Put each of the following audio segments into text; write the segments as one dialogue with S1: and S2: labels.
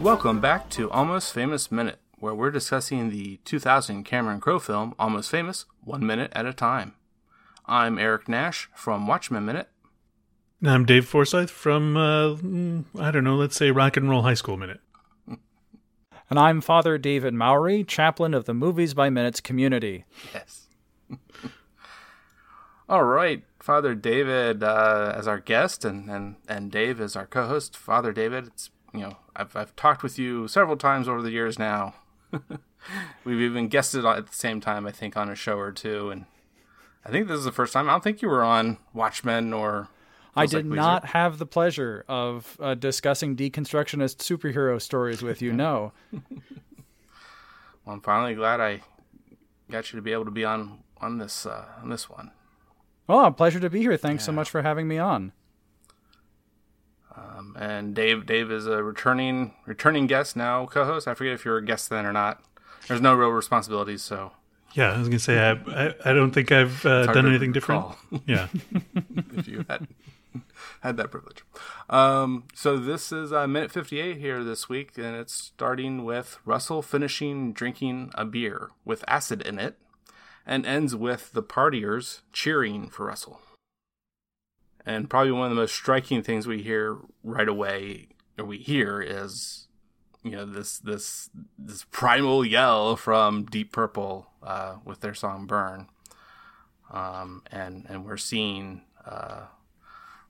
S1: Welcome back to Almost Famous Minute, where we're discussing the 2000 Cameron Crowe film Almost Famous, one minute at a time. I'm Eric Nash from Watchmen Minute.
S2: And I'm Dave Forsyth from, uh, I don't know, let's say Rock and Roll High School Minute.
S3: And I'm Father David Mowry, chaplain of the Movies by Minutes community.
S1: Yes. All right, Father David uh, as our guest, and, and, and Dave as our co-host. Father David, it's you know I've I've talked with you several times over the years now. We've even guested at the same time, I think, on a show or two, and I think this is the first time. I don't think you were on Watchmen or.
S3: I did
S1: Like
S3: not have the pleasure of uh, discussing deconstructionist superhero stories with you. No,
S1: Well, I'm finally glad I got you to be able to be on on this uh, on this one.
S3: well, a pleasure to be here. Thanks so much for having me on.
S1: Um, and Dave Dave is a returning returning guest now, co-host. I forget if you're a guest then or not. There's no real responsibilities, so
S2: Yeah, I was going to say, I, I, I don't think I've uh, done anything different. Yeah.
S1: if you had had that privilege. Um, so this is uh, minute 58 here this week, and it's starting with Russell finishing drinking a beer with acid in it, and ends with the partiers cheering for Russell. And probably one of the most striking things we hear right away, or we hear, is you know this this this primal yell from Deep Purple uh, with their song "Burn," um, and and we're seeing uh,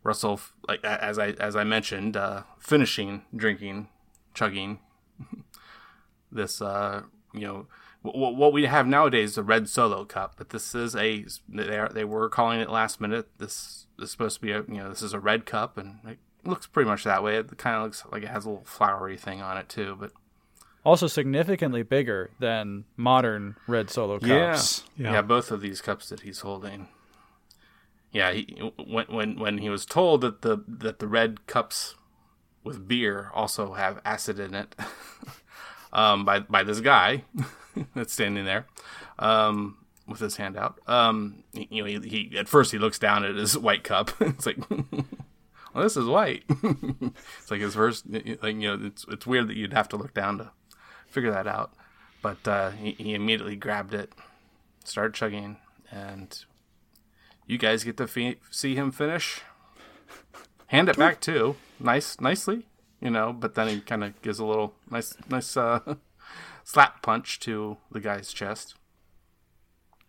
S1: Russell like as I as I mentioned, uh, finishing drinking, chugging this uh, you know w- what we have nowadays is a red solo cup, but this is a they are, they were calling it last minute. This is supposed to be a you know this is a red cup and it looks pretty much that way. It kind of looks like it has a little flowery thing on it too, but
S3: Also, significantly bigger than modern red solo cups.
S1: Yeah.
S2: Yeah.
S1: both of these cups that he's holding. Yeah, he, when when when he was told that the that the red cups with beer also have acid in it, um, by by this guy that's standing there, um, with his hand out. Um, you know, he, he at first he looks down at his white cup. it's like, well, this is white. it's like his first, like you know, it's it's weird that you'd have to look down to figure that out. But uh, he, he immediately grabbed it, started chugging, and you guys get to fi- see him finish. Hand it back too, nice, nicely, you know. But then he kind of gives a little nice, nice uh, slap punch to the guy's chest.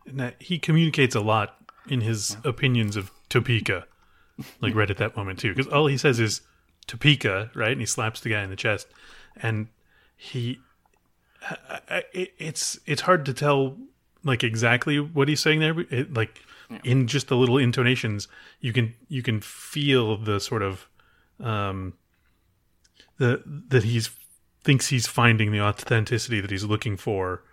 S2: And he communicates a lot in his opinions of Topeka, like right at that moment, too. Because all he says is Topeka, right? And he slaps the guy in the chest. And he. I- I- it's it's hard to tell like exactly what he's saying there it, like in just the little intonations you can you can feel the sort of um the that he's thinks he's finding the authenticity that he's looking for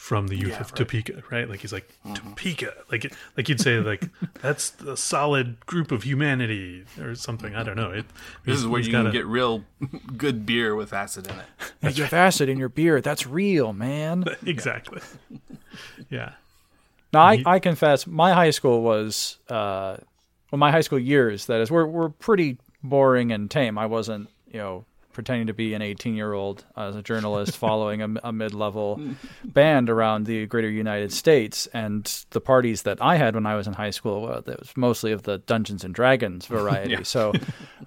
S2: from the youth
S1: Yeah,
S2: of
S1: right.
S2: Topeka, right? Like he's like Topeka, like like you'd say like that's a solid group of humanity or something. I don't know. It,
S1: This is where you
S2: got
S1: can get real good beer with acid in it.
S3: Hey, you have acid in your beer. That's real, man.
S2: exactly. Yeah.
S3: Now, I, I confess, my high school was, uh, well, my high school years, that is, were, were pretty boring and tame. I wasn't, you know, pretending to be an 18 year old as a journalist following a, a mid level band around the greater United States. And the parties that I had when I was in high school, uh, that was mostly of the Dungeons and Dragons variety. So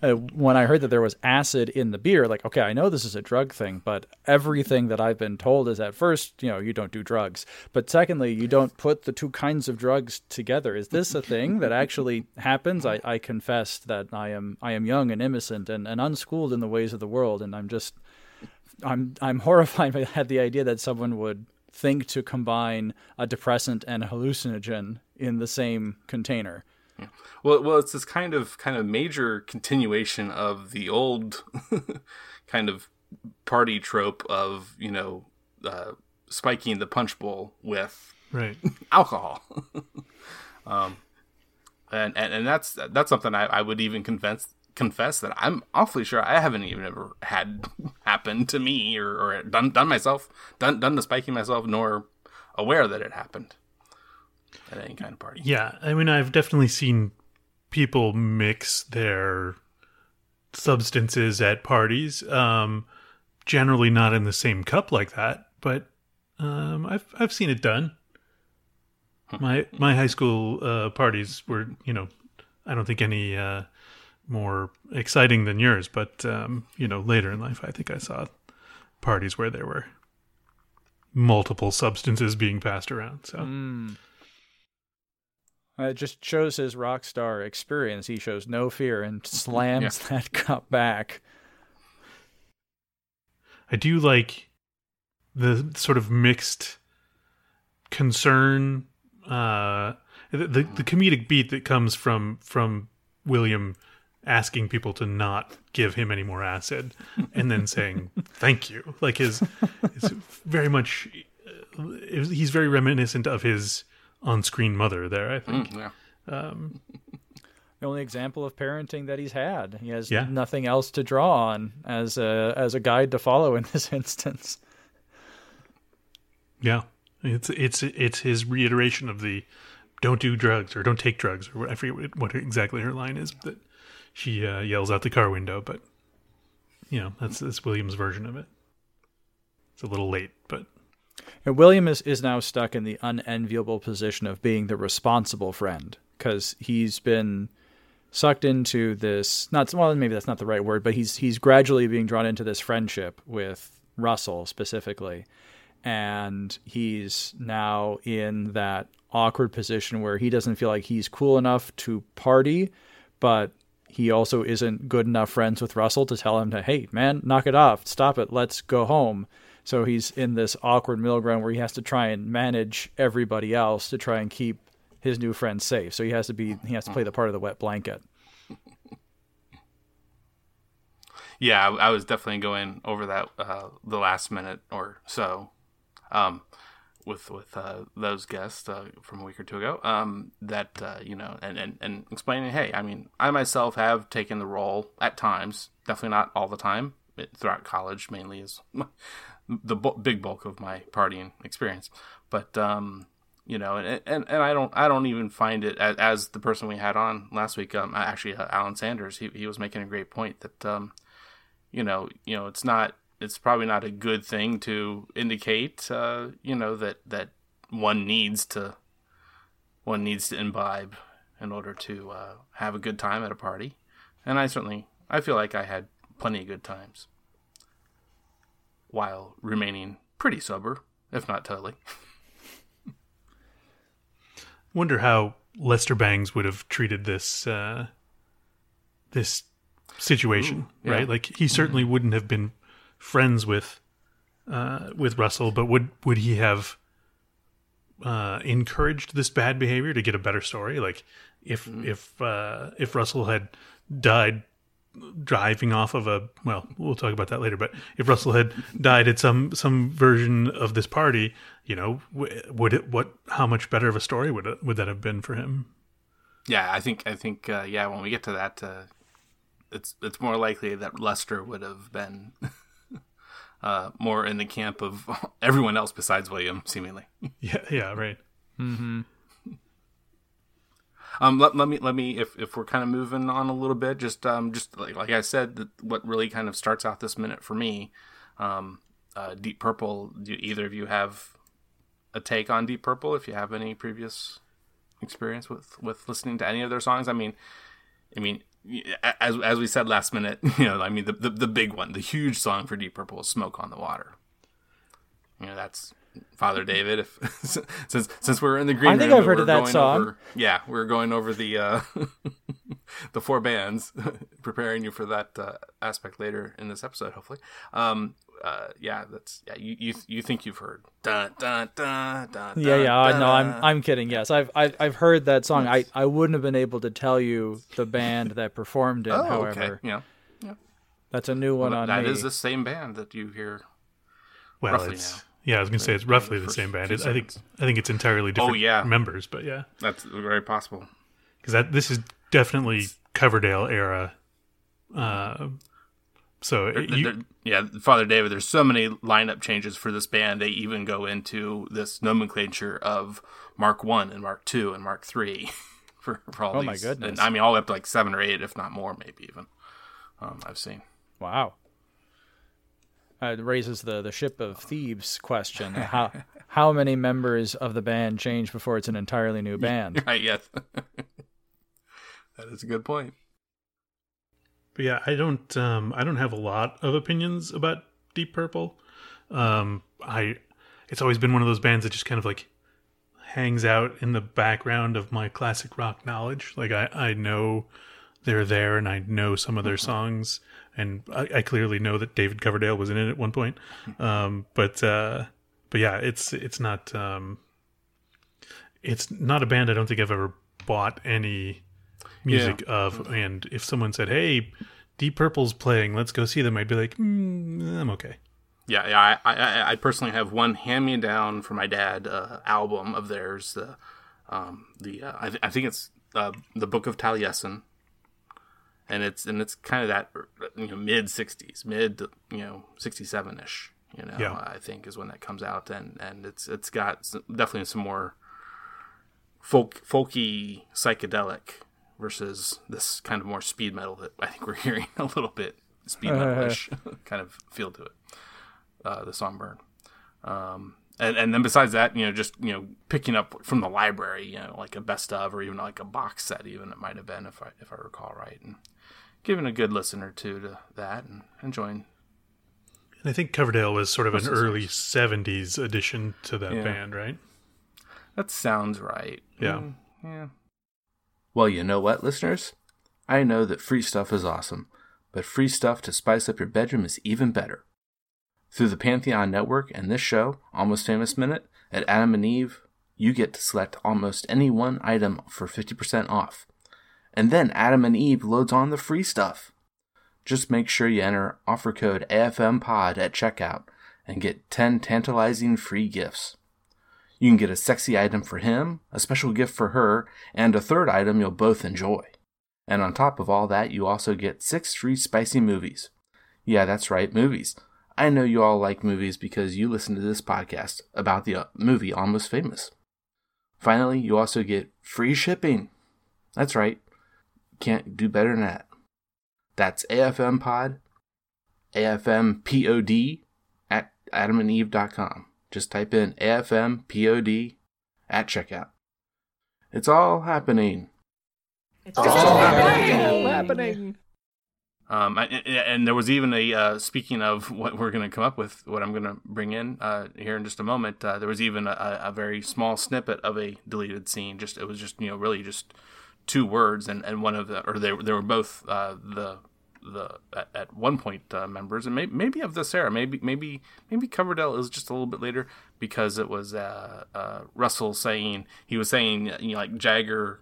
S3: uh, when I heard that there was acid in the beer, like, okay, I know this is a drug thing, but everything that I've been told is at first, you know, you don't do drugs. But secondly, you don't put the two kinds of drugs together. Is this a thing that actually happens? I, I confess that I am I am young and innocent and, and unschooled in the ways of the world, and I'm just I'm I'm horrified at the idea that someone would think to combine a depressant and a hallucinogen in the same container.
S1: Well, well, it's this kind of kind of major continuation of the old kind of party trope of you know uh, spiking the punch bowl with
S2: Right.
S1: alcohol. um, and, and and that's that's something I, I would even confess confess that I'm awfully sure I haven't even ever had happen to me or, or done done myself done done the spiking myself nor aware that it happened at any kind of party.
S2: Yeah, I mean, I've definitely seen people mix their substances at parties. Um, generally, not in the same cup like that, but um, I've I've seen it done. My my high school uh, parties were, you know, I don't think any uh, more exciting than yours, but um, you know, later in life, I think I saw parties where there were multiple substances being passed around. So.
S3: Uh, It just shows his rock star experience. He shows no fear and slams that cup back.
S2: I do like the sort of mixed concern, uh, the, the the comedic beat that comes from from William asking people to not give him any more acid, and then saying thank you. Like his, his very much, uh, he's very reminiscent of his on-screen mother. There, I think.
S1: Mm, yeah.
S3: The only example of parenting that he's had. He has
S2: Yeah.
S3: nothing else to draw on as a as a guide to follow in this instance.
S2: Yeah, it's it's it's his reiteration of the "don't do drugs" or "don't take drugs" or what, I forget what, what exactly her line is that she uh, yells out the car window. But you know, that's that's William's version of it. It's a little late, but
S3: And William is, is now stuck in the unenviable position of being the responsible friend because he's been sucked into this not well maybe that's not the right word but he's he's gradually being drawn into this friendship with Russell specifically. And he's now in that awkward position where he doesn't feel like he's cool enough to party but he also isn't good enough friends with Russell to tell him to hey man knock it off. Stop it. Let's go home so he's in this awkward middle ground where he has to try and manage everybody else to try and keep his new friend safe. So he has to be he has to play the part of the wet blanket.
S1: Yeah, I, was definitely going over that uh, the last minute or so, um, with with uh, those guests uh, from a week or two ago. Um, that uh, you know, and, and and explaining, hey, I mean, I myself have taken the role at times, definitely not all the time. Throughout college, mainly is the big bulk of my partying experience, but um, you know, and, and and I don't I don't even find it as, as the person we had on last week. Um, actually, uh, Alan Sanders, he he was making a great point that um, you know, you know, it's not, it's probably not a good thing to indicate, uh, you know, that that one needs to, one needs to imbibe in order to uh, have a good time at a party, and I certainly, I feel like I had plenty of good times while remaining pretty sober, if not totally.
S2: wonder how Lester Bangs would have treated this uh, this situation,
S1: yeah.
S2: right? Like he certainly wouldn't have been friends with uh, with Russell, but would would he have uh, encouraged this bad behavior to get a better story? Like if if uh, if Russell had died driving off of a well, we'll talk about that later. But if Russell had died at some some version of this party, you know, would it what how much better of a story would it, would that have been for him?
S1: Yeah, I think, I think, uh, yeah, when we get to that, uh, it's it's more likely that Lester would have been uh, more in the camp of everyone else besides William, seemingly.
S2: Yeah, yeah, right.
S1: Um, let, let me let me if, if we're kind of moving on a little bit, just um, just like like I said, what really kind of starts out this minute for me, um, uh, Deep Purple. Do either of you have a take on Deep Purple? If you have any previous experience with with listening to any of their songs, I mean, I mean, as as we said last minute, you know, I mean the, the the big one, the huge song for Deep Purple is "Smoke on the Water." You know, that's Father David. If since since we're in the green
S3: I think
S1: room
S3: I've heard of that song.
S1: over- yeah, we're going over the uh, the four bands, preparing you for that uh, aspect later in this episode, hopefully. Um, uh, yeah, that's yeah. You you you think you've heard? Dun, dun, dun, dun,
S3: Yeah, yeah. I know. I'm. I'm kidding. Yes, I've I've, I've heard that song. I, I wouldn't have been able to tell you the band that performed it.
S1: Oh,
S3: however,
S1: okay. Yeah,
S3: that's a new one
S1: Well,
S3: on
S1: that
S3: me.
S1: is the same band that you hear.
S2: Well,
S1: Roughly
S2: it's
S1: now.
S2: Yeah. I was gonna say it's roughly the
S1: first
S2: same band.
S1: few
S2: I think. I think it's entirely different.
S1: yeah.
S2: members, but yeah,
S1: That's very possible.
S2: because that this is definitely Coverdale era. Uh, so
S1: There-
S2: you,
S1: there- yeah, Father David. There's so many lineup changes for this band. They even go into this nomenclature of Mark One and Mark Two and Mark Three for, for all
S3: Oh
S1: these.
S3: my goodness.
S1: And, I mean, all the way up to like seven or eight, if not more, maybe even. Um, I've seen.
S3: Wow. Uh, it raises the, the ship of Thebes question. How how many members of the band change before it's an entirely new band?
S1: Right? Yes. that is a good point.
S2: But yeah, I don't um I don't have a lot of opinions about Deep Purple. Um I it's always been one of those bands that just kind of like hangs out in the background of my classic rock knowledge. Like I I know they're there and I know some of their songs and I, I clearly know that David Coverdale was in it at one point. Um but uh but yeah, it's it's not um it's not a band I don't think I've ever bought any music of and if someone said hey deep purple's playing let's go see them i'd be like mm, i'm okay
S1: Yeah, yeah. I, I, I personally have one hand me down for my dad uh, album of theirs. The, um, the uh, I, th- I think it's uh, the Book of Taliesyn, and it's and it's kind of that you know mid '60s, mid you know '67 ish. You know,
S2: Yeah.
S1: I think is when that comes out, and and it's it's got s definitely some more folk folky psychedelic versus this kind of more speed metal that I think we're hearing a little bit speed metalish kind of feel to it uh, the song burn. Um, and, and then besides that, you know, just you know, picking up from the library, you know, like a best of or even like a box set, even it might have been if I if I recall right, and giving a good listen or two to that and enjoying.
S2: and i think coverdale was sort of an early 70s addition to that
S1: Yeah.
S2: band right
S1: That sounds right.
S2: Yeah.
S1: Mm, yeah. Well, you know what, listeners? I know that free stuff is awesome, but free stuff to spice up your bedroom is even better. Through the Pantheon Network and this show, Almost Famous Minute, at Adam and Eve, you get to select almost any one item for 50% off. And then Adam and Eve loads on the free stuff. Just make sure you enter offer code AFMPOD at checkout and get 10 tantalizing free gifts. You can get a sexy item for him, a special gift for her, and a third item you'll both enjoy. And on top of all that, you also get six free spicy movies. Yeah, that's right, movies. I know you all like movies because you listen to this podcast about the uh, movie Almost Famous. Finally, you also get free shipping. That's right. Can't do better than that. That's AFM Pod, AFMPOD at adamandeve.com. Just type in AFMPOD at checkout. It's all happening. It's all happening. Um, and there was even a uh, speaking of what we're going to come up with, what I'm going to bring in uh, here in just a moment. Uh, there was even a, a very small snippet of a deleted scene. Just it was just you know really just two words, and, and one of the or they they were both uh, the the at, one point uh, members, and maybe maybe of this era, maybe maybe maybe Coverdale is just a little bit later because it was uh, Russell saying he was saying you know like Jagger,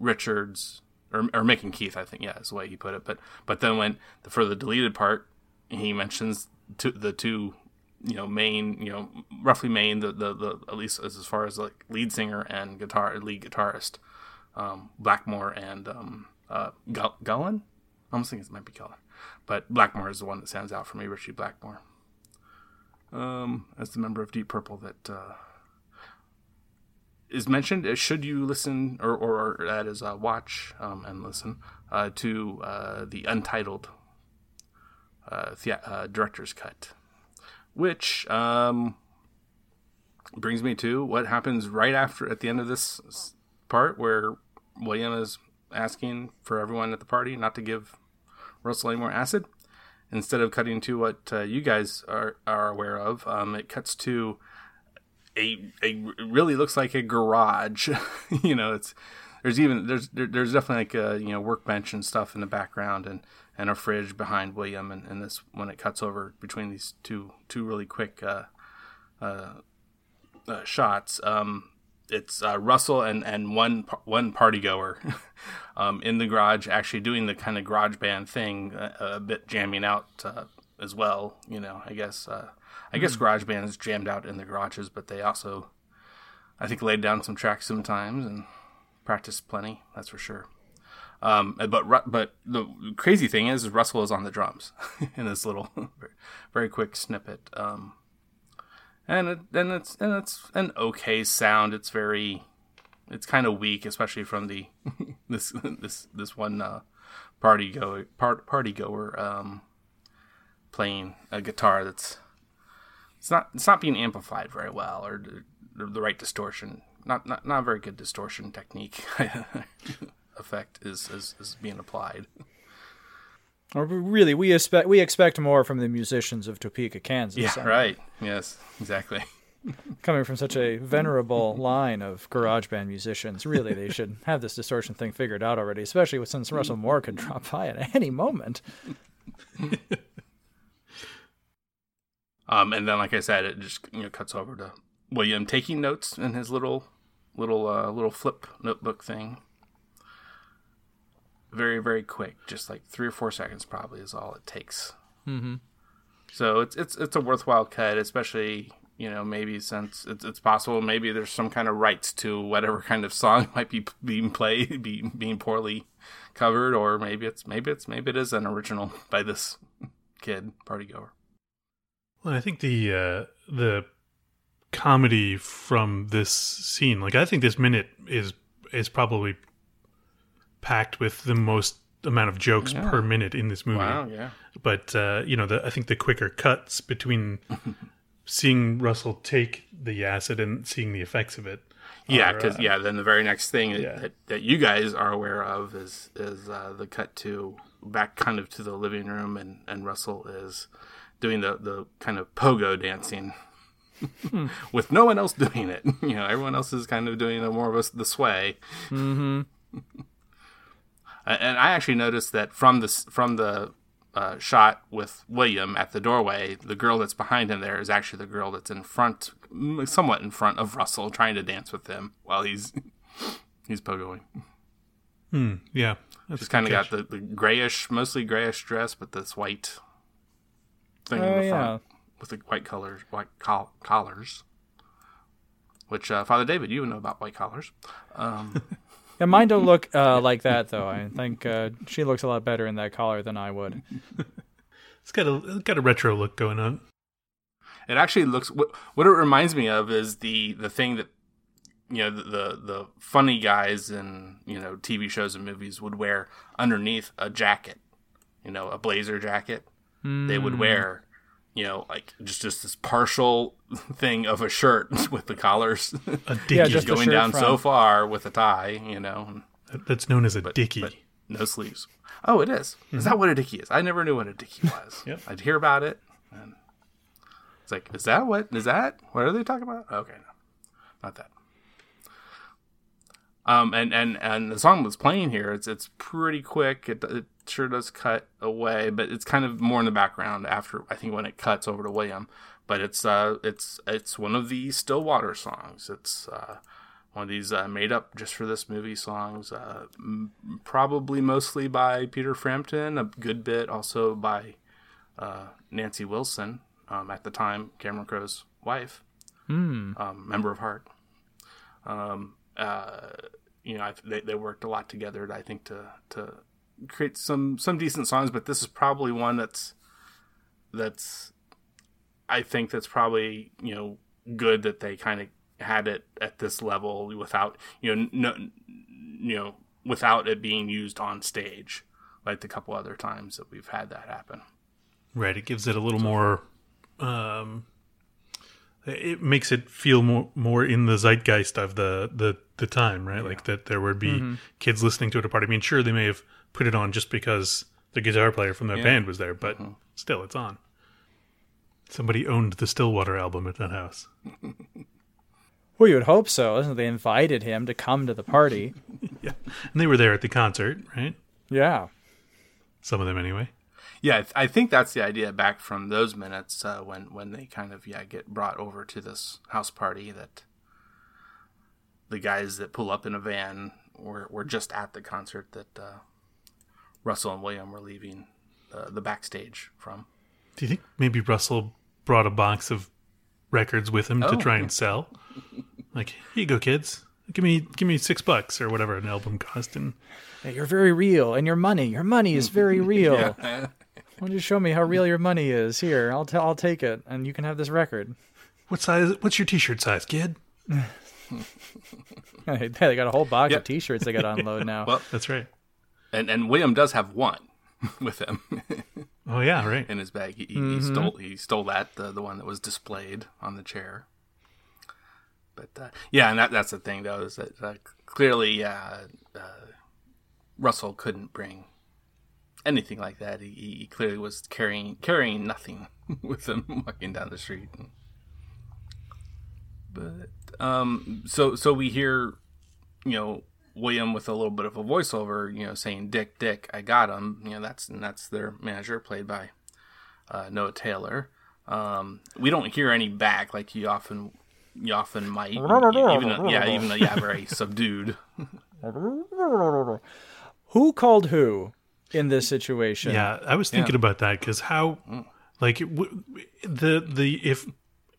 S1: Richards, or or and Keith, I think, yeah, is the way he put it. But but then when for the deleted part, he mentions to the two, you know, main, you know, roughly main, the the, the at least as, as far as like lead singer and guitar lead guitarist, um, Blackmore and um, uh, Gull- Gullen. I almost think it might be Gullen, but Blackmore is the one that stands out for me, Ritchie Blackmore. Um, as the member of Deep Purple that uh, is mentioned. uh, Should you listen, or, or, or that is uh, watch um, and listen uh, to uh, the untitled uh, thea- uh, director's cut, which um, brings me to what happens right after at the end of this part where William is asking for everyone at the party not to give Russell any more acid. Instead of cutting to what you guys are are aware of, um, it cuts to a a really looks like a garage. you know, it's there's even there's there, there's definitely like a you know workbench and stuff in the background and and a fridge behind William and, and this when it cuts over between these two two really quick uh, uh, uh, shots. Um, it's uh, Russell and and one one party goer um, in the garage, actually doing the kind of garage band thing, uh, a bit jamming out uh, as well. You know, I guess I guess garage bands jammed out in the garages, but they also, I think, laid down some tracks sometimes and practiced plenty. That's for sure. Um, but but the crazy thing is, Russell is on the drums in this little very quick snippet. Um, and it, and it's and it's an okay sound. It's very, it's kind of weak, especially from the this this this one uh, party go part, party goer um, playing a guitar that's it's not it's not being amplified very well or the, the right distortion. Not not not a very good distortion technique effect is, is is being applied.
S3: Or really, we expect we expect more from the musicians of Topeka, Kansas.
S1: Yeah,
S3: I mean,
S1: right. Yes, exactly.
S3: Coming from such a venerable line of garage band musicians, really, they should have this distortion thing figured out already. Especially since Russell Moore could drop by at any moment.
S1: Um, and then, like I said, it just you know cuts over to William taking notes in his little little uh, little flip notebook thing. Very very quick, just like three or four seconds probably is all it takes.
S3: Mm-hmm.
S1: So it's it's it's a worthwhile cut, especially you know maybe since it's it's possible maybe there's some kind of rights to whatever kind of song might be being played, be, being poorly covered, or maybe it's maybe it's maybe it is an original by this kid party goer.
S2: Well, I think the uh, the comedy from this scene, like I think this minute is is probably packed with the most amount of jokes
S1: Yeah.
S2: per minute in this movie.
S1: Wow, yeah.
S2: But uh, you know, the, I think the quicker cuts between seeing Russell take the acid and seeing the effects of it.
S1: Yeah, because
S2: uh,
S1: yeah, then the very next thing that,
S2: Yeah.
S1: that, that you guys are aware of is is uh, the cut to back kind of to the living room, and and Russell is doing the the kind of pogo dancing. With no one else doing it, you know, everyone else is kind of doing a more of a, the sway. Mm-hmm. and I actually noticed that from the from the uh, shot with William at the doorway, the girl that's behind him there is actually the girl that's in front, somewhat in front of Russell, trying to dance with him while he's he's pogoing.
S2: Hmm, yeah,
S1: She's kind of got the, the grayish, mostly grayish dress, but this white thing
S3: Oh,
S1: in the
S3: yeah.
S1: with the white colors, white col- collars. Which uh, Father David, you would know about white collars. Um,
S3: Yeah, mine don't look uh, like that though. I think uh, she looks a lot better in that collar than I would.
S2: It's got a it's got a retro look going on.
S1: It actually looks what what it reminds me of is the the thing that you know the the, the funny guys in you know TV shows and movies would wear underneath a jacket, you know, a blazer jacket. They would hmm. wear, you know, like just just this partial thing of a shirt with the collars
S2: A
S3: Yeah,
S2: dicky.
S3: just
S1: going
S3: shirt
S1: down so far with a tie, you know,
S2: That's known as a dicky.
S1: but no sleeves. Oh, it is. Is hmm. that what a dicky is? I never knew what a dicky was.
S2: Yep.
S1: I'd hear about it, and it's like, is that what? Is that what are they talking about? Okay, no, not that. Um, and and and the song was playing here. It's it's pretty quick. It it sure does cut away, but it's kind of more in the background after I think when it cuts over to William. But it's uh it's it's one of the Stillwater songs. It's uh one of these uh, made up just for this movie songs. Uh, m- probably mostly by Peter Frampton. A good bit also by uh, Nancy Wilson um, at the time, Cameron Crowe's wife, um, member of Heart. Um, uh, you know, I, they they worked a lot together. I think to to create some some decent songs, but this is probably one that's that's I think that's probably you know good that they kind of had it at this level without you know no you know without it being used on stage like the couple other times that we've had that happen.
S2: Right. It gives it a little more. Um, it makes it feel more more in the zeitgeist of the the the time, right? Like that there would be kids listening to it at a party. I mean, sure, they may have put it on just because the guitar player from the band was there, but still, it's on. Somebody owned the Stillwater album at that house.
S3: Well, you would hope so. Isn't it? They invited him to come to the party.
S2: Yeah, and they were there at the concert, right?
S3: yeah.
S2: Some of them, anyway.
S1: Yeah, I, th- I think that's the idea back from those minutes uh, when when they kind of yeah get brought over to this house party that the guys that pull up in a van were were just at the concert that uh, Russell and William were leaving uh, the backstage from.
S2: Do you think maybe Russell brought a box of records with him to
S1: Oh.
S2: try and sell? Like, here you go, kids. Give me, give me six bucks or whatever an album cost, and
S3: Hey, You're very real, and your money, your money is very real. Why don't you show me how real your money is? Here, I'll t- I'll take it, and you can have this record.
S2: what size? What's your T-shirt size, kid?
S3: Hey, they got a whole box
S1: Yep.
S3: of T-shirts they got to unload now.
S1: Well,
S2: That's right.
S1: and and William does have one with him
S2: Oh yeah, right.
S1: in his bag. He, he, he stole he stole that the the one that was displayed on the chair. But uh, yeah, and that that's the thing though is that uh, clearly uh, uh, Russell couldn't bring anything like that. He, he clearly was carrying carrying nothing with him walking down the street. But um, so so we hear, you know, William with a little bit of a voiceover, you know, saying "Dick, Dick, I got him." You know, that's and that's their manager, played by uh, Noah Taylor. Um, we don't hear any back like you often you often might. even though- yeah, even though yeah, very subdued.
S3: Who called who in this situation?
S2: Yeah, I was thinking about that because how, like, w- the the if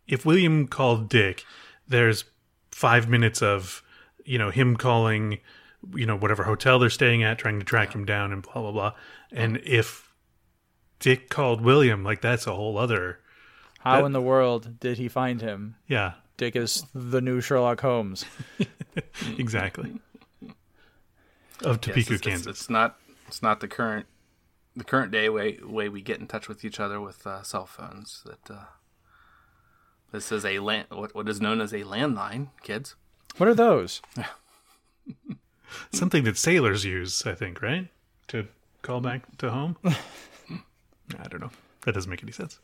S2: if William called Dick, there's five minutes of you know him calling, you know whatever hotel they're staying at, trying to track him down, and blah blah blah. And if Dick called William, like that's a whole other
S3: How
S2: That-
S3: in the world did he find him?
S2: yeah,
S3: Dick is the new Sherlock Holmes.
S2: exactly. Of Topeka,
S1: it's, it's-
S2: Kansas.
S1: It's, not it's not the current the current day way way we get in touch with each other with uh, cell phones. That uh, this is a land what what is known as a landline, kids.
S3: What are those?
S2: Something that sailors use, I think, right? To call back to home. I don't know. That doesn't make any sense.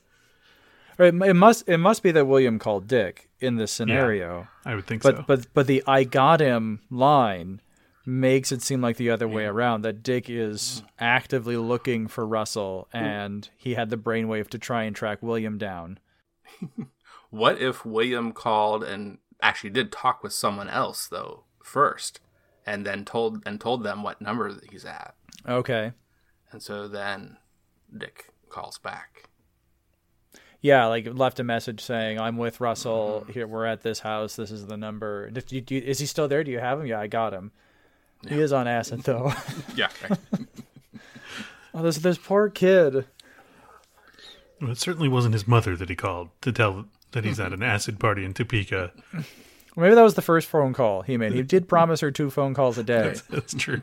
S3: Right, It must it must be that William called Dick in this scenario.
S2: I would think
S3: But
S2: so.
S3: but but the I got him line makes it seem like the other way around that Dick is actively looking for Russell and he had the brainwave to try and track William down.
S1: What if William called and actually did talk with someone else though first, and then told and told them what number he's at,
S3: Okay.
S1: and so then Dick calls back.
S3: Yeah, like left a message saying, "I'm with Russell. Mm-hmm. Here, we're at this house. This is the number. Did you, do you- is he still there? Do you have him? Yeah, I got him. He is on acid though.
S1: Yeah, right.
S3: oh, this this poor kid.
S2: Well, it certainly wasn't his mother that he called to tell that he's at an acid party in Topeka.
S3: Maybe that was the first phone call he made. He did promise her two phone calls a day,
S2: That's true.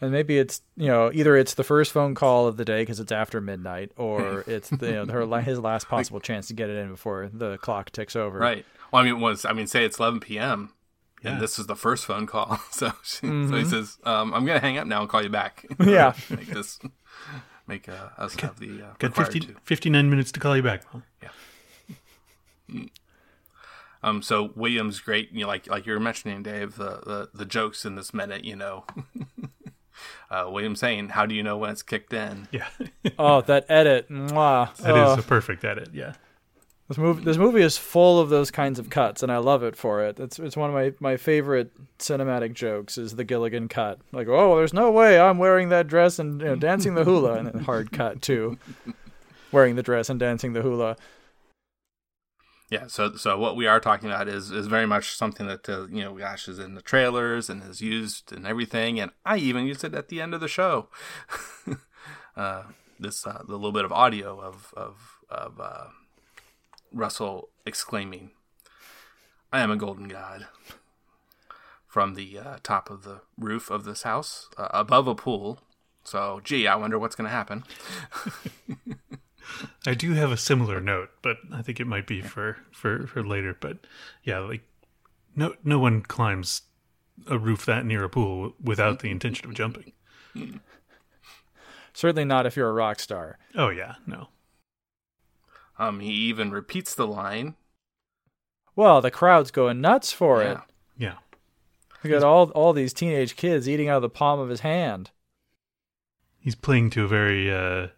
S3: and maybe it's you know either it's the first phone call of the day because it's after midnight, or it's the, you know, her his last possible chance to get it in before the clock ticks over.
S1: right. Well, I mean, once I mean, say it's 11 p.m.
S2: Yeah.
S1: and this is the first phone call. So, she, so he says, um, "I'm gonna hang up now and call you back."
S3: Yeah.
S1: make this make uh, us have the uh,
S2: Got 50,
S1: to.
S2: 59 minutes to call you back. Well,
S1: Um, so Williams, great. You know, like like you were mentioning, Dave, the the, the jokes in this minute. You know, uh, William saying, "How do you know when it's kicked in?"
S2: yeah,
S3: Oh, that edit. Mwah.
S2: that is
S3: Oh.
S2: a perfect edit. Yeah.
S3: This movie, this movie is full of those kinds of cuts, and I love it for it. It's it's one of my, my favorite cinematic jokes is the Gilligan cut. Like, oh, there's no way I'm wearing that dress and you know, dancing the hula, and then hard cut too, wearing the dress and dancing the hula.
S1: Yeah. So so what we are talking about is is very much something that uh, you know, gosh, is in the trailers and is used and everything, and I even used it at the end of the show. uh, this uh, the little bit of audio of of of uh, Russell exclaiming, "I am a golden god." From the uh, top of the roof of this house, uh, above a pool. So, gee, I wonder what's going to happen.
S2: I do have a similar note, but I think it might be for, for, for later. But yeah, like No, no one climbs a roof that near a pool without the intention of jumping.
S3: Certainly not if you're a rock star.
S2: Oh yeah, no.
S1: Um, he even repeats the line.
S3: Well, the crowd's going nuts for it.
S1: Yeah.
S2: Yeah.
S3: We got all all these teenage kids eating out of the palm of his hand.
S2: He's playing to a very uh,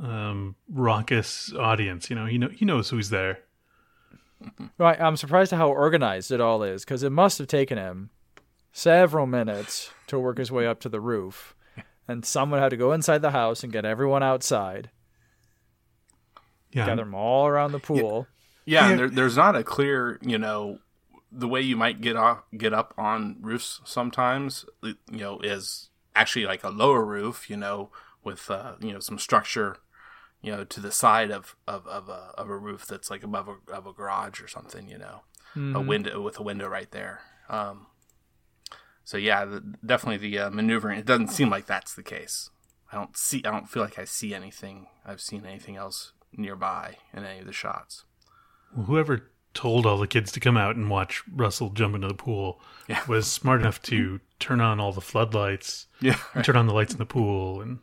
S2: um, raucous audience. You know, he know he knows who's there.
S3: Right, I'm surprised at how organized it all is because it must have taken him several minutes to work his way up to the roof, and someone had to go inside the house and get everyone outside,
S2: Yeah,
S3: gather them all around the pool.
S1: Yeah, and there, there's not a clear, you know, the way you might get off, get up on roofs sometimes, you know, is actually like a lower roof, you know, with uh, you know some structure, you know, to the side of of of a, of a roof that's like above a, of a garage or something, you know, a window with a window right there. Um, so yeah, the, definitely the uh, maneuvering. It doesn't seem like that's the case. I don't see. I don't feel like I see anything. I've seen anything else nearby in any of the shots.
S2: Well, whoever told all the kids to come out and watch Russell jump into the pool
S1: Yeah.
S2: was smart enough to turn on all the floodlights,
S1: Yeah,
S2: and turn on the lights in the pool, and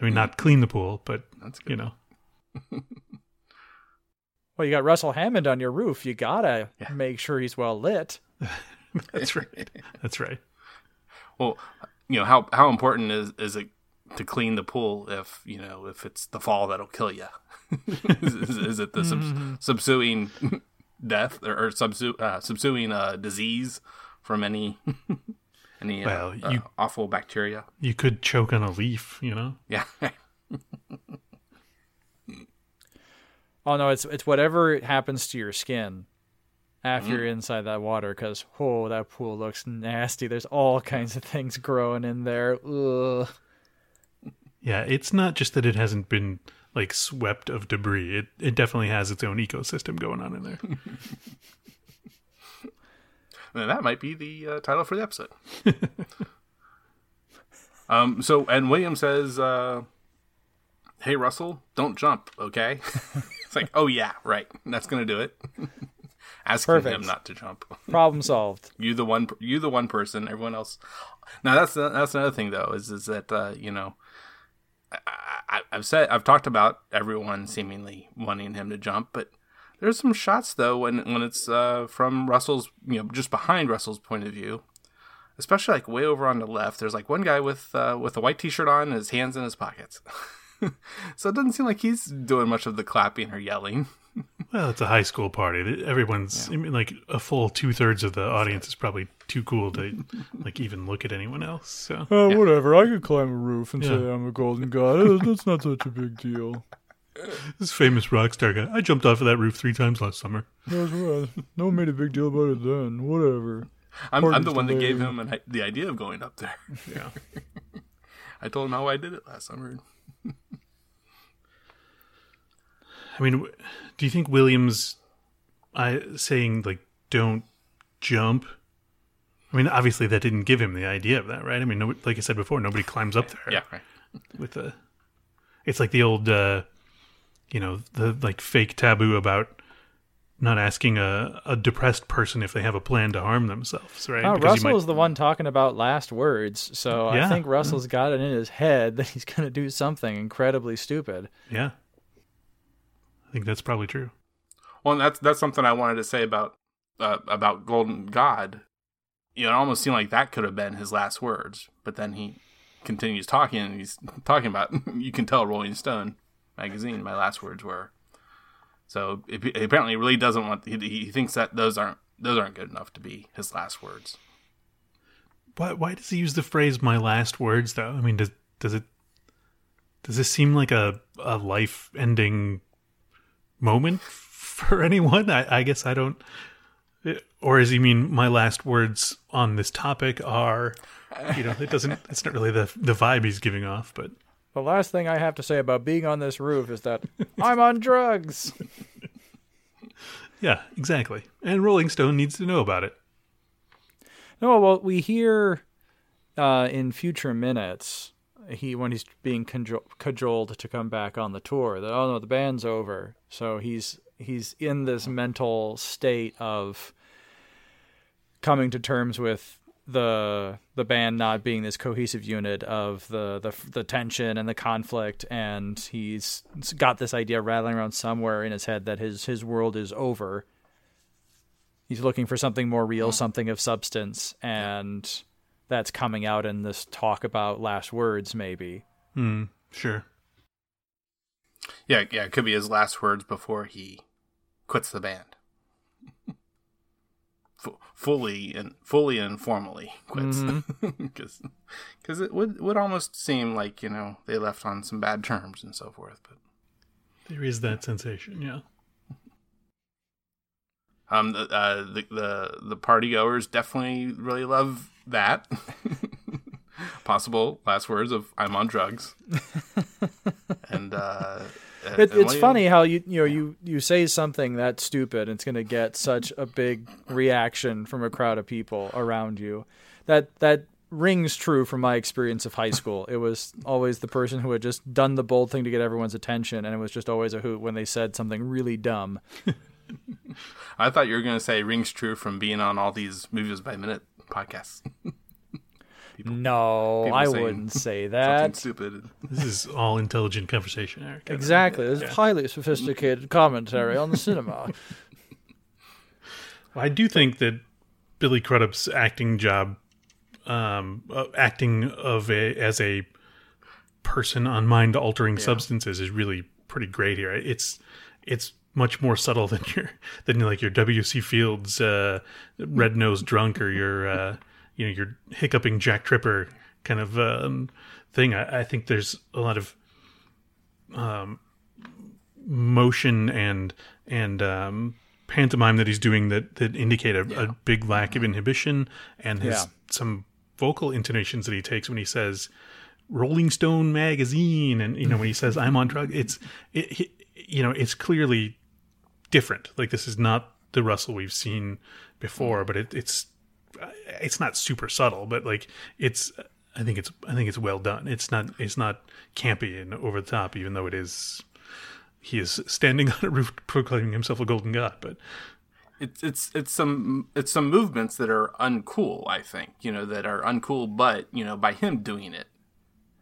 S2: I mean not clean the pool, but
S1: that's good.
S2: you know,
S3: Well, you got Russell Hammond on your roof. You gotta
S1: Yeah.
S3: make sure he's well lit.
S2: that's right, that's right.
S1: Well, you know how how important is is it to clean the pool if you know if it's the fall that'll kill you? is, is, is it the sub, subsuing death or, or subsu, uh, subsuing uh, disease from any any uh,
S2: Well,
S1: uh,
S2: you-
S1: awful bacteria?
S2: You could choke on a leaf, you know.
S1: Yeah,
S3: Oh no, it's it's whatever happens to your skin after
S1: Mm.
S3: you're inside that water. Because oh, that pool looks nasty. There's all kinds of things growing in there. Ugh.
S2: Yeah, it's not just that it hasn't been like swept of debris. It it definitely has its own ecosystem going on in there.
S1: and that might be the uh, title for the episode. um. So, and William says, uh, "Hey, Russell, don't jump, okay?" it's like, oh yeah, right. That's gonna do it. Asking him not to jump.
S3: Problem solved.
S1: You the one. You the one person. Everyone else. Now that's that's another thing though. Is is that uh, you know. I, I've said I've talked about everyone seemingly wanting him to jump, but there's some shots though when when it's uh, from Russell's you know just behind Russell's point of view, especially like way over on the left. There's like one guy with uh, with a white T-shirt on, and his hands in his pockets. so it doesn't seem like he's doing much of the clapping or yelling.
S2: Well, it's a high school party. Everyone's I mean, like a full two thirds of the audience is probably too cool to like even look at anyone else. So
S3: Uh, Whatever. I could climb a roof and
S2: Yeah.
S3: say I'm a golden god. That's not such a big deal.
S2: this famous rock star guy, I jumped off of that roof three times last summer.
S3: That's right. No one made a big deal about it then. Whatever.
S1: I'm, I'm the one that gave him an, the idea of going up there.
S2: Yeah.
S1: I told him how I did it last summer.
S2: I mean, do you think Williams I saying like don't jump? I mean, obviously that didn't give him the idea of that, right? I mean, no, like I said before, nobody climbs up there.
S1: Yeah, right.
S2: with the it's like the old uh you know the like fake taboo about not asking a, a depressed person if they have a plan to harm themselves right
S3: Oh,
S2: Because
S3: Russell
S2: might-
S3: is the one talking about last words, so I
S2: Yeah.
S3: think Russell's got it in his head that he's going to do something incredibly stupid.
S2: yeah i think that's probably true
S1: Well, and that's that's something I wanted to say about uh, about Golden God. You know, it almost seemed like that could have been his last words, but then he continues talking, and he's talking about. You can tell Rolling Stone magazine. My last words were. So it, he apparently really doesn't want. He, he thinks that those aren't those aren't good enough to be his last words.
S2: why, why does he use the phrase my last words though i mean does does it does this seem like a, a life ending moment for anyone? I, I guess i don't or does he mean my last words on this topic are you know it doesn't it's not really the the vibe he's giving off but.
S3: The last thing I have to say about being on this roof is that I'm on drugs.
S2: yeah exactly. And rolling stone needs to know about it.
S3: No, well, we hear uh, in future minutes he when he's being conjo- cajoled to come back on the tour that oh no the band's over. So he's he's in this mental state of coming to terms with the the band not being this cohesive unit of the the the tension and the conflict and he's got this idea rattling around somewhere in his head that his his world is over. He's looking for something more real something of substance and that's coming out in this talk about last words maybe
S2: Hmm. Sure.
S1: Yeah, yeah, it could be his last words before he quits the band. F- fully and fully and formally quits, because it would would almost seem like you know they left on some bad terms and so forth. But
S2: There is that sensation. Yeah.
S1: Um, the uh, the the, the party goers definitely really love that. Possible last words of "I'm on drugs," and uh,
S3: It, it's funny how you you know you you say something that stupid, and it's going to get such a big reaction from a crowd of people around you. That that rings true from my experience of high school. It was always the person who had just done the bold thing to get everyone's attention, and it was just always a hoot when they said something really dumb.
S1: I thought you were going to say rings true from being on all these movies by minute podcasts.
S3: No,
S1: people
S3: I wouldn't say
S1: Something
S3: that.
S1: stupid.
S2: This is all intelligent conversation, Eric.
S3: Exactly. This It's highly sophisticated commentary on the cinema.
S2: I do think that Billy Crudup's acting job, um, uh, acting of a as a person on mind altering substances is really pretty great here. It's it's much more subtle than your than like your W. C. Fields uh, red nosed drunk or your uh, you know your hiccuping Jack Tripper kind of um, thing. I, I think there's a lot of motion and and um, pantomime that he's doing that that indicate a, a big lack of inhibition and his
S3: Yeah.
S2: some vocal intonations that he takes when he says Rolling Stone magazine and you know when he says I'm on drug it's it, he- you know it's clearly different like this is not the Russell we've seen before mm. but it, it's it's not super subtle but like it's I think it's I think it's well done it's not it's not campy and over the top even though it is he is standing on a roof proclaiming himself a golden god but
S1: It's it's it's some it's some movements that are uncool. I think you know that are uncool, but you know by him doing it,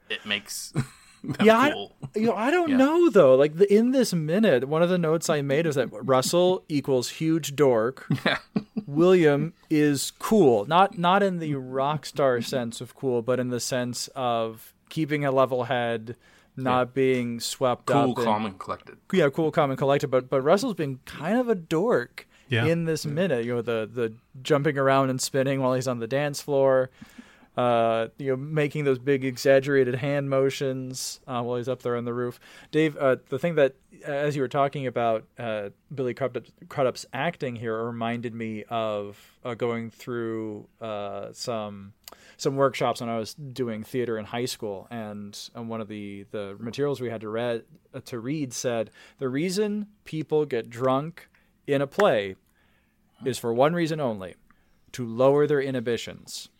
S1: it makes
S3: yeah,
S1: cool.
S3: I, you know, I don't
S1: Yeah.
S3: know though. Like the, in this minute, one of the notes I made is that Russell equals huge dork. William is cool, not not in the mm. rock star sense of cool, but in the sense of keeping a level head, not being swept
S1: cool,
S3: up. in-
S1: calm, and collected.
S3: yeah, cool, calm, and collected. But but Russell's been kind of a dork
S2: Yeah.
S3: in this minute. You know, the the jumping around and spinning while he's on the dance floor. Uh, you know, making those big exaggerated hand motions uh, while he's up there on the roof. Dave, uh, the thing that, as you were talking about uh, Billy Crudup, Crudup's acting here, reminded me of uh, going through uh, some some workshops when I was doing theater in high school, and, and one of the, the materials we had to read to read said the reason people get drunk in a play is for one reason only: to lower their inhibitions.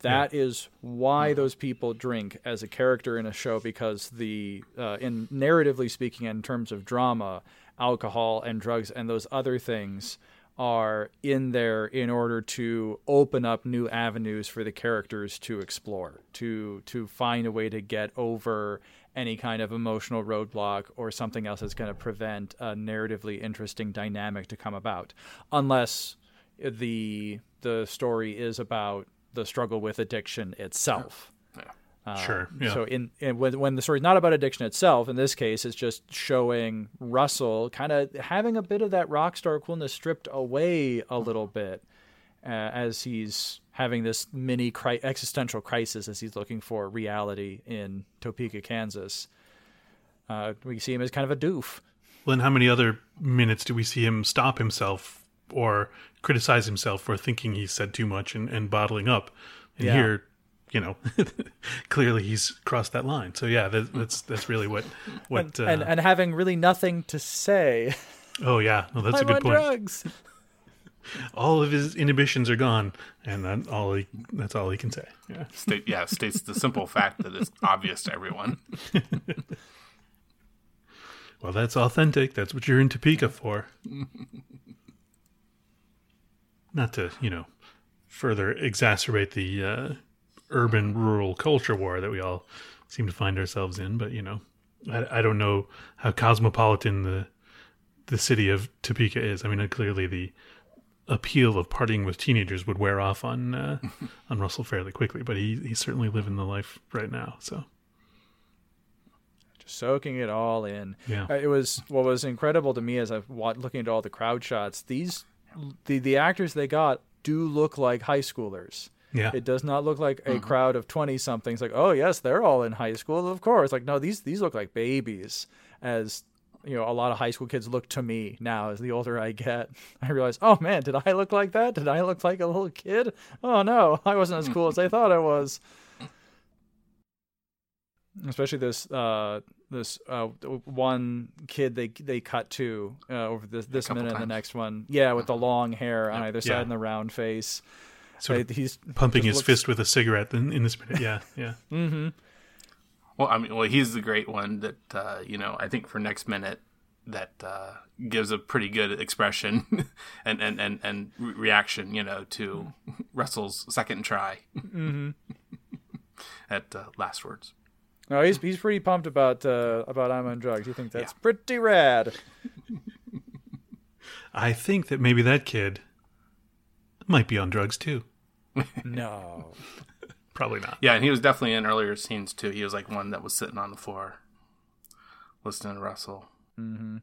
S3: That is why those people drink as a character in a show because the uh, in narratively speaking in terms of drama alcohol and drugs and those other things are in there in order to open up new avenues for the characters to explore to to find a way to get over any kind of emotional roadblock or something else that's going to prevent a narratively interesting dynamic to come about. Unless the the story is about the struggle with addiction itself. Uh,
S2: Sure, yeah.
S3: So in, in when when the story's not about addiction itself, in this case, it's just showing Russell kind of having a bit of that rock star coolness stripped away a little bit uh, as he's having this mini cri- existential crisis as he's looking for reality in Topeka, Kansas. Uh, we see him as kind of a doof.
S2: Well, and how many other minutes do we see him stop himself or criticize himself for thinking he said too much and, and bottling up? And
S3: Yeah.
S2: here, you know, clearly he's crossed that line. So yeah, that, that's that's really what what. uh,
S3: and and having really nothing to say.
S2: oh yeah, no, that's a
S3: I'm
S2: good
S3: on
S2: point.
S3: drugs.
S2: All of his inhibitions are gone, and then all he, that's all he can say. Yeah.
S1: State, yeah, states the simple fact that it's obvious to everyone.
S2: Well, that's authentic. That's what you're in Topeka for. not to you know further exacerbate the uh, urban rural culture war that we all seem to find ourselves in, but you know, I, I don't know how cosmopolitan the the city of Topeka is. I mean, uh, clearly the appeal of partying with teenagers would wear off on uh, on Russell fairly quickly, but he he's certainly living the life right now. So
S3: Just soaking it all in.
S2: Yeah.
S3: Uh, it was what was incredible to me as I wa looking at all the crowd shots. These the the actors they got do look like high schoolers.
S2: yeah,
S3: It does not look like a crowd of twenty somethings. Like, oh yes, they're all in high school, of course. Like, no, these these look like babies. As you know, a lot of high school kids look to me now. As the older I get, I realize, oh man, did I look like that? Did I look like a little kid? Oh no, I wasn't as cool as I thought I was. Especially this uh, this uh, one kid they they cut to uh, over this this
S1: couple
S3: minute and the next one. Yeah, with the long hair on either side
S2: Yeah.
S3: and the round face.
S2: sort
S3: Uh,
S2: of
S3: he's
S2: pumping his
S3: looks-
S2: fist with a cigarette in, in this minute. Yeah, yeah.
S1: Well, I mean, well, he's the great one that uh, you know. I think for next minute that uh, gives a pretty good expression and and and and re- reaction, you know, to Russell's second try at uh, last words.
S3: No, he's he's pretty pumped about uh, about I'm on drugs. You think that's pretty rad?
S2: I think that maybe that kid might be on drugs too.
S3: No.
S2: Probably not.
S1: Yeah, and he was definitely in earlier scenes too. He was like one that was sitting on the floor listening to Russell.
S4: Rolling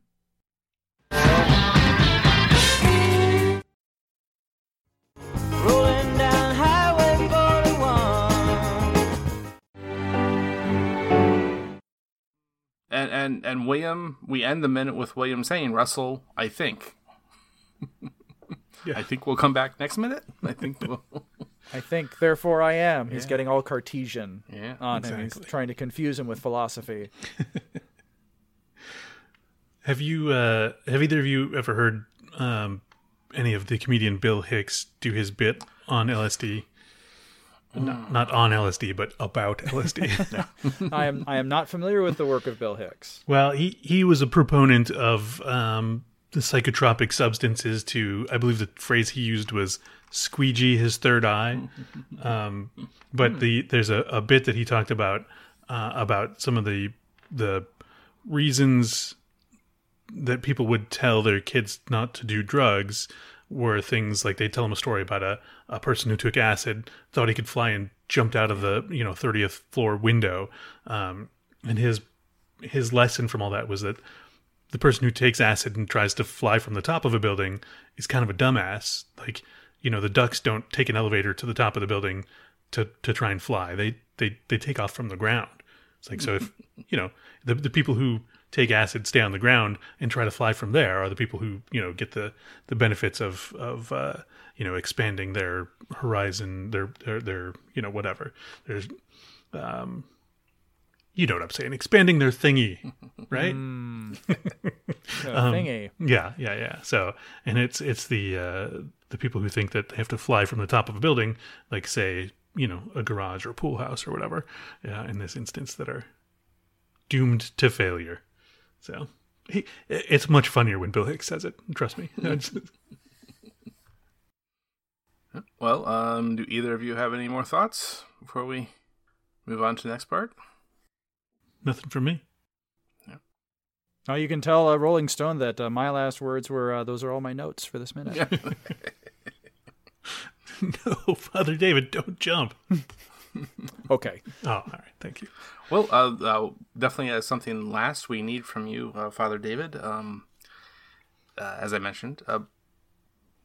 S1: And and and William, we end the minute with William saying, "Russell, I think." yeah. I think we'll come back next minute. I think we'll.
S3: I think, therefore, I am. He's getting all Cartesian
S1: Yeah,
S3: on him. He's trying to confuse him with philosophy.
S2: Have you? Uh, have either of you ever heard um, any of the comedian Bill Hicks do his bit on LSD? Not, not on LSD, but about LSD.
S3: I am I am not familiar with the work of Bill Hicks.
S2: Well, he, he was a proponent of um, the psychotropic substances to, I believe the phrase he used was squeegee his third eye. Um, but the there's a, a bit that he talked about uh, about some of the the reasons that people would tell their kids not to do drugs were things like they tell him a story about a, a person who took acid, thought he could fly and jumped out of the you know 30th floor window. Um, and his his lesson from all that was that the person who takes acid and tries to fly from the top of a building is kind of a dumbass. Like, you know, the ducks don't take an elevator to the top of the building to to try and fly. They they they take off from the ground. It's like so if you know the the people who take acid stay on the ground and try to fly from there are the people who you know get the the benefits of of uh, you know expanding their horizon their their their you know whatever there's um you know what I'm saying expanding their thingy right
S3: Uh, thingy.
S2: yeah, yeah, yeah. So, and it's it's the uh, the people who think that they have to fly from the top of a building, like say, you know, a garage or a pool house or whatever, uh, in this instance, that are doomed to failure. So, he, it's much funnier when Bill Hicks says it. Trust me.
S1: Well, um, do either of you have any more thoughts before we move on to the next part?
S2: Nothing from me.
S3: Oh, you can tell uh, Rolling Stone that uh, my last words were uh, those are all my notes for this minute.
S2: no, Father David, don't jump.
S3: Okay.
S2: Oh, all right. Thank you.
S1: Well, uh, uh, definitely uh, something last we need from you, uh, Father David. Um, uh, as I mentioned uh,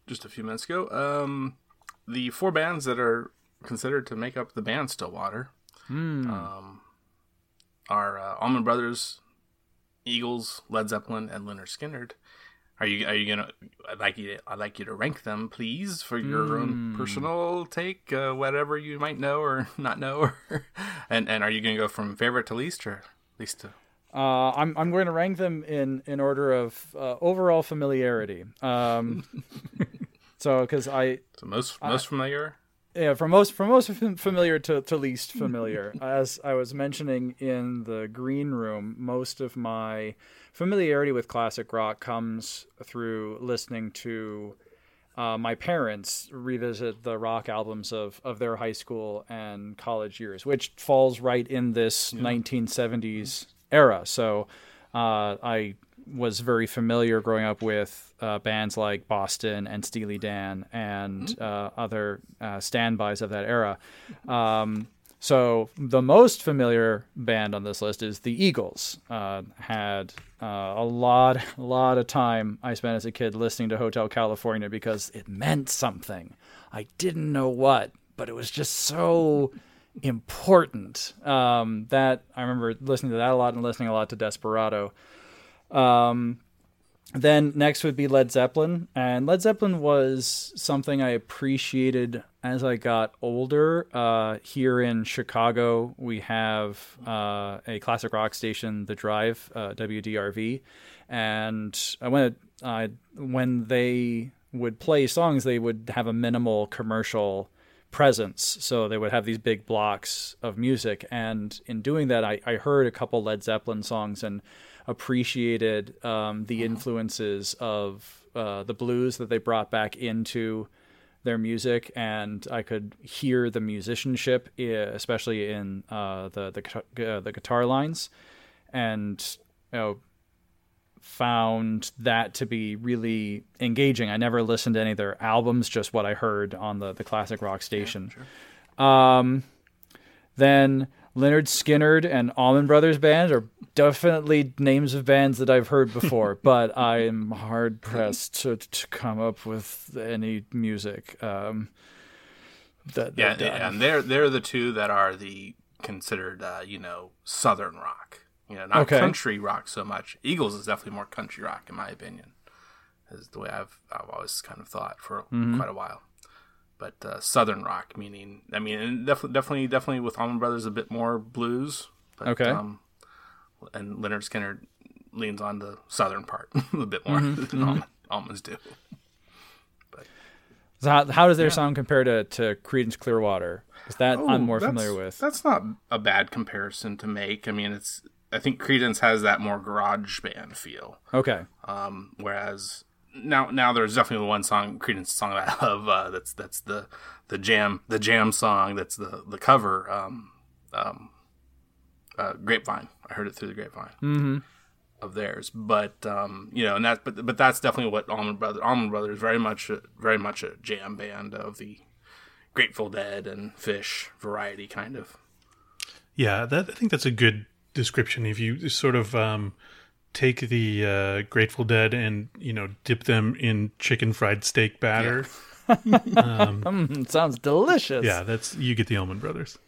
S1: just a few minutes ago, um, the four bands that are considered to make up the band Stillwater um, are uh, Allman Brothers, Eagles, Led Zeppelin, and Lynyrd Skynyrd. Are you are you gonna? I'd like you. I'd like you to rank them, please, for your own personal take, uh, whatever you might know or not know. Or, and and are you gonna go from favorite to least, or least to?
S3: Uh, I'm I'm going to rank them in in order of uh, overall familiarity. Um, so because I
S1: So most most familiar.
S3: Yeah from most from most familiar to, to least familiar. As i was mentioning in the green room most of my familiarity with classic rock comes through listening to uh, my parents revisit the rock albums of, of their high school and college years, which falls right in this 1970s era. So uh, I was very familiar growing up with uh, bands like Boston and Steely Dan and uh, other uh, standbys of that era. Um, so the most familiar band on this list is the Eagles. Uh, had uh, a lot, a lot of time I spent as a kid listening to Hotel California because it meant something. I didn't know what, but it was just so important. Um, that I remember listening to that a lot and listening a lot to Desperado. Um, then next would be Led Zeppelin, and Led Zeppelin was something I appreciated as I got older. Uh, here in Chicago, we have uh, a classic rock station, The Drive, uh, WDRV, and I went uh, when they would play songs, they would have a minimal commercial presence. So they would have these big blocks of music, and in doing that, I, I heard a couple Led Zeppelin songs and appreciated um, the influences of uh, the blues that they brought back into their music, and I could hear the musicianship, especially in uh, the the guitar- uh, the guitar lines, and you know found that to be really engaging. I never listened to any of their albums, just what I heard on the the classic rock station. Um, then Lynyrd Skynyrd and Allman Brothers Band are definitely names of bands that I've heard before, but I am hard pressed to, to come up with any music. Um, that,
S1: Yeah,
S3: that-
S1: and they're they're the two that are the considered uh, you know southern rock. You know, not
S3: Okay.
S1: country rock so much. Eagles is definitely more country rock in my opinion. Is the way I've I've always kind of thought for
S3: Mm-hmm.
S1: quite a while. But uh, southern rock, meaning I mean, definitely definitely definitely with Allman Brothers a bit more blues. But,
S3: Okay.
S1: Um, and Lynyrd Skynyrd leans on the southern part a bit more
S3: Mm-hmm.
S1: than Allman, Allmans do.
S3: So how, how does their sound compare to, to Creedence Clearwater? Is that I'm more
S1: Oh,
S3: familiar with?
S1: That's not a bad comparison to make. I mean, it's I think Creedence has that more garage band feel,
S3: Okay.
S1: um, whereas now now there's definitely one song Creedence song that I love uh, that's that's the the jam the jam song that's the the cover um, um, uh, Grapevine. I heard it through the grapevine.
S3: Mm-hmm.
S1: Of theirs, but um, you know, and that, but but that's definitely what Allman Brothers. Allman Brothers very much, a, very much a jam band of the Grateful Dead and Phish variety, kind of.
S2: Yeah, that I think that's a good description. If you sort of um, take the uh, Grateful Dead and you know dip them in chicken fried steak batter,
S3: Mm, sounds delicious.
S2: yeah, that's you get the Allman Brothers.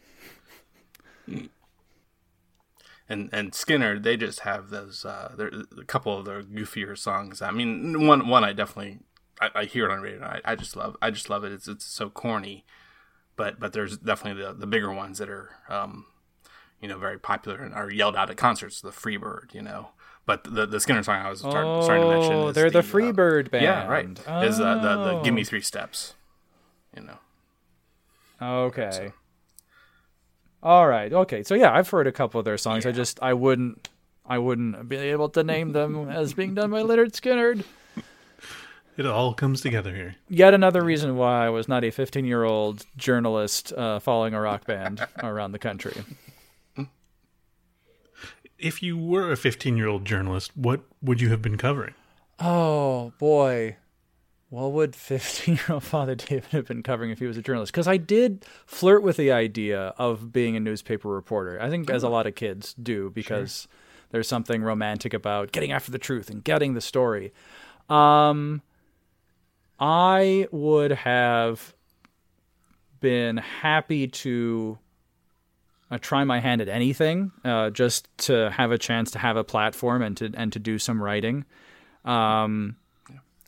S1: and and Skynyrd, they just have those. Uh, there a couple of their goofier songs. I mean, one one I definitely I, I hear it on radio. I, I just love I just love it. It's it's so corny, but but there's definitely the the bigger ones that are um, you know very popular and are yelled out at concerts. The Freebird, you know. But the the Skynyrd song I was start, starting to mention.
S3: Oh,
S1: is
S3: they're the,
S1: uh,
S3: Freebird band.
S1: Yeah, right. Is uh, the the
S3: Oh.
S1: Give Me Three Steps, you know.
S3: Okay. All right. Okay. So yeah, I've heard a couple of their songs. I just I wouldn't I wouldn't be able to name them as being done by Lynyrd Skynyrd.
S2: It all comes together here.
S3: Yet another reason why I was not a 15 year old journalist uh, following a rock band around the country.
S2: If you were a 15 year old journalist, what would you have been covering?
S3: Oh boy. What would 15 year old Father David have been covering if he was a journalist? Because I did flirt with the idea of being a newspaper reporter. I think, as a lot of kids do, because there's something romantic about getting after the truth and getting the story. Um, I would have been happy to uh, try my hand at anything, uh, just to have a chance to have a platform and to and to do some writing. Um,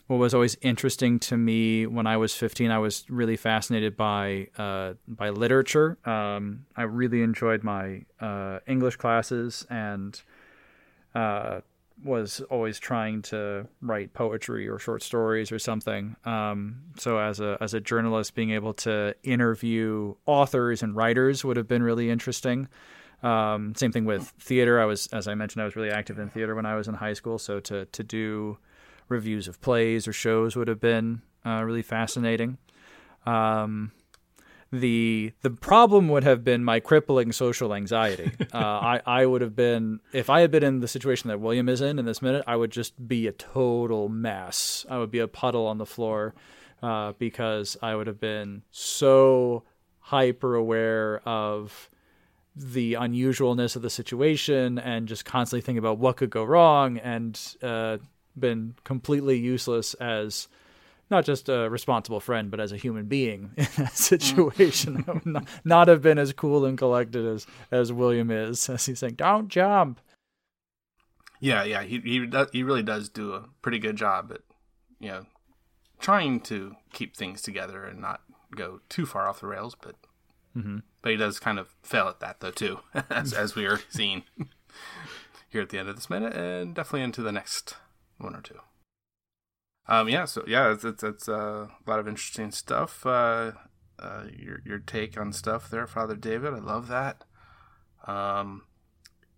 S3: what was always interesting to me when I was 15, I was really fascinated by uh, by literature. Um, I really enjoyed my uh, English classes and uh, was always trying to write poetry or short stories or something. Um, so as a as a journalist, being able to interview authors and writers would have been really interesting. Um, same thing with theater. I was, as I mentioned, I was really active in theater when I was in high school. So to to do reviews of plays or shows would have been uh, really fascinating. Um, the the problem would have been my crippling social anxiety. Uh, I I would have been if I had been in the situation that William is in in this minute, I would just be a total mess. I would be a puddle on the floor uh, because I would have been so hyper aware of the unusualness of the situation and just constantly thinking about what could go wrong and uh, been completely useless as not just a responsible friend, but as a human being in that mm. situation. I would not, not have been as cool and collected as, as William is, as he's saying, don't jump.
S1: Yeah, yeah, he he does, he really does do a pretty good job at you know trying to keep things together and not go too far off the rails, but mm-hmm. but he does kind of fail at that though too, as as we are seeing here at the end of this minute and definitely into the next one or two. Um, yeah, so yeah, it's it's, it's uh, a lot of interesting stuff. Uh, uh, your your take on stuff there, Father David. I love that. Um,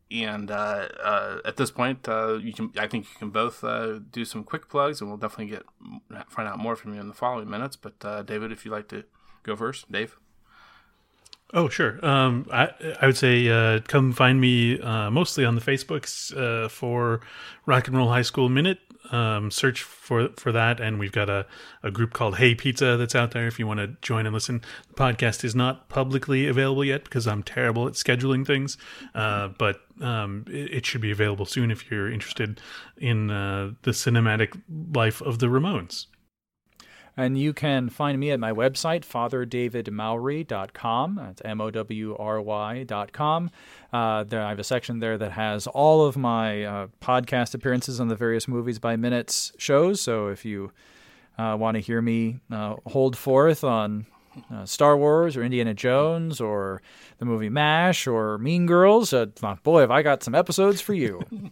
S1: and uh, uh, at this point, uh, you can I think you can both uh, do some quick plugs, and we'll definitely get find out more from you in the following minutes. But uh, David, if you'd like to go first, Dave.
S2: Oh, sure. Um, I I would say uh, come find me uh, mostly on the Facebooks uh, for Rock and Roll High School Minute. Um, search for for that, and we've got a, a group called Hey Pizza that's out there if you want to join and listen. The podcast is not publicly available yet because I'm terrible at scheduling things, uh, but um, it, it should be available soon if you're interested in uh, the cinematic life of the Ramones.
S3: And you can find me at my website, fatherdavidmowry.com. That's M O W R Y.com. Uh, there, I have a section there that has all of my uh, podcast appearances on the various Movies by Minutes shows. So if you uh, want to hear me uh, hold forth on uh, Star Wars or Indiana Jones or the movie MASH or Mean Girls, uh, boy, have I got some episodes for you.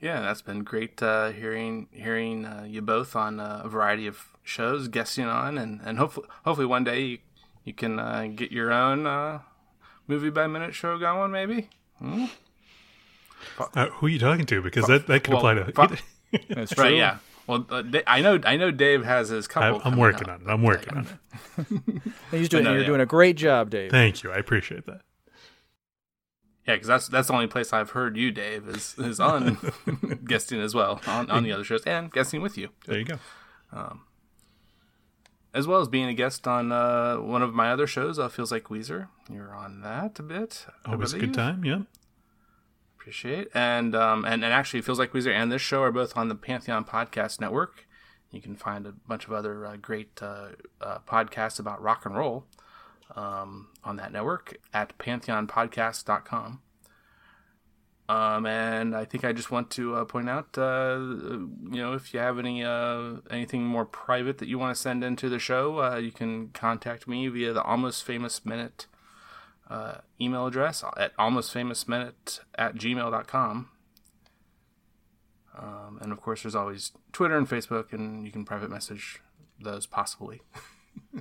S1: Yeah, that's been great uh, hearing hearing uh, you both on uh, a variety of shows, guesting on, and, and hopefully hopefully one day you, you can uh, get your own uh, movie by minute show going, maybe. Hmm?
S2: Uh, who are you talking to? Because that, that could
S1: Well,
S2: apply to.
S1: fu-
S3: That's true.
S1: Right? Yeah. Well, uh, Da- I know I know Dave has his couple.
S2: I'm working
S1: up.
S2: on it. I'm working on it.
S3: He's doing,
S1: no,
S3: you're
S1: yeah.
S3: doing a great job, Dave.
S2: Thank you. I appreciate that.
S1: Yeah, because that's that's the only place I've heard you, Dave, is is on guesting as well on, on the other shows and guesting with you.
S2: There you go.
S1: as well as being a guest on uh, one of my other shows, uh, Feels Like Weezer. You're on that a bit.
S2: Always a good time. Yeah.
S1: Appreciate and um and, and actually, Feels Like Weezer and this show are both on the Pantheon Podcast Network. You can find a bunch of other uh, great uh, uh, podcasts about rock and roll um, on that network at pantheonpodcast.com. Um, and I think I just want to uh, point out, uh, you know, if you have any uh, anything more private that you want to send into the show, uh, you can contact me via the Almost Famous Minute uh, email address at almostfamousminute at gmail.com. Um, and of course, there's always Twitter and Facebook, and you can private message those possibly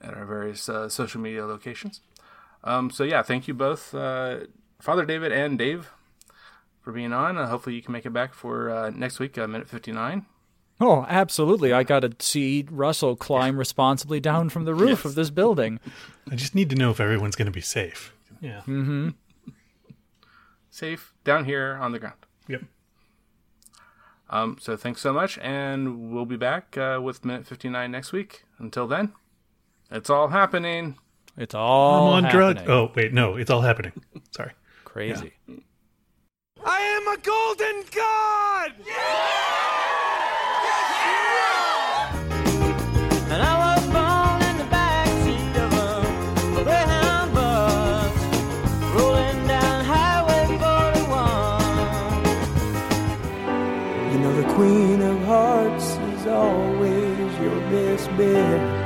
S1: at our various uh, social media locations. Um, so yeah, thank you both, uh, Father David and Dave, for being on. Uh, hopefully, you can make it back for uh, next week, uh, minute fifty nine.
S3: Oh, absolutely. I got to see Russell climb responsibly down from the roof of this building.
S2: I just need to know if everyone's going to be safe. Yeah. Mm-hmm.
S1: Safe down here on the ground.
S2: Yep.
S1: Um, so thanks so much, and we'll be back uh, with minute fifty nine next week. Until then, it's all happening.
S3: It's all
S2: I'm on drugs. Oh, wait. No, it's all happening. Sorry.
S3: Crazy.
S4: I am a golden god! And I was born in the backseat of a Greyhound bus, rolling down Highway 41. You know the Queen of Hearts is always your best bet.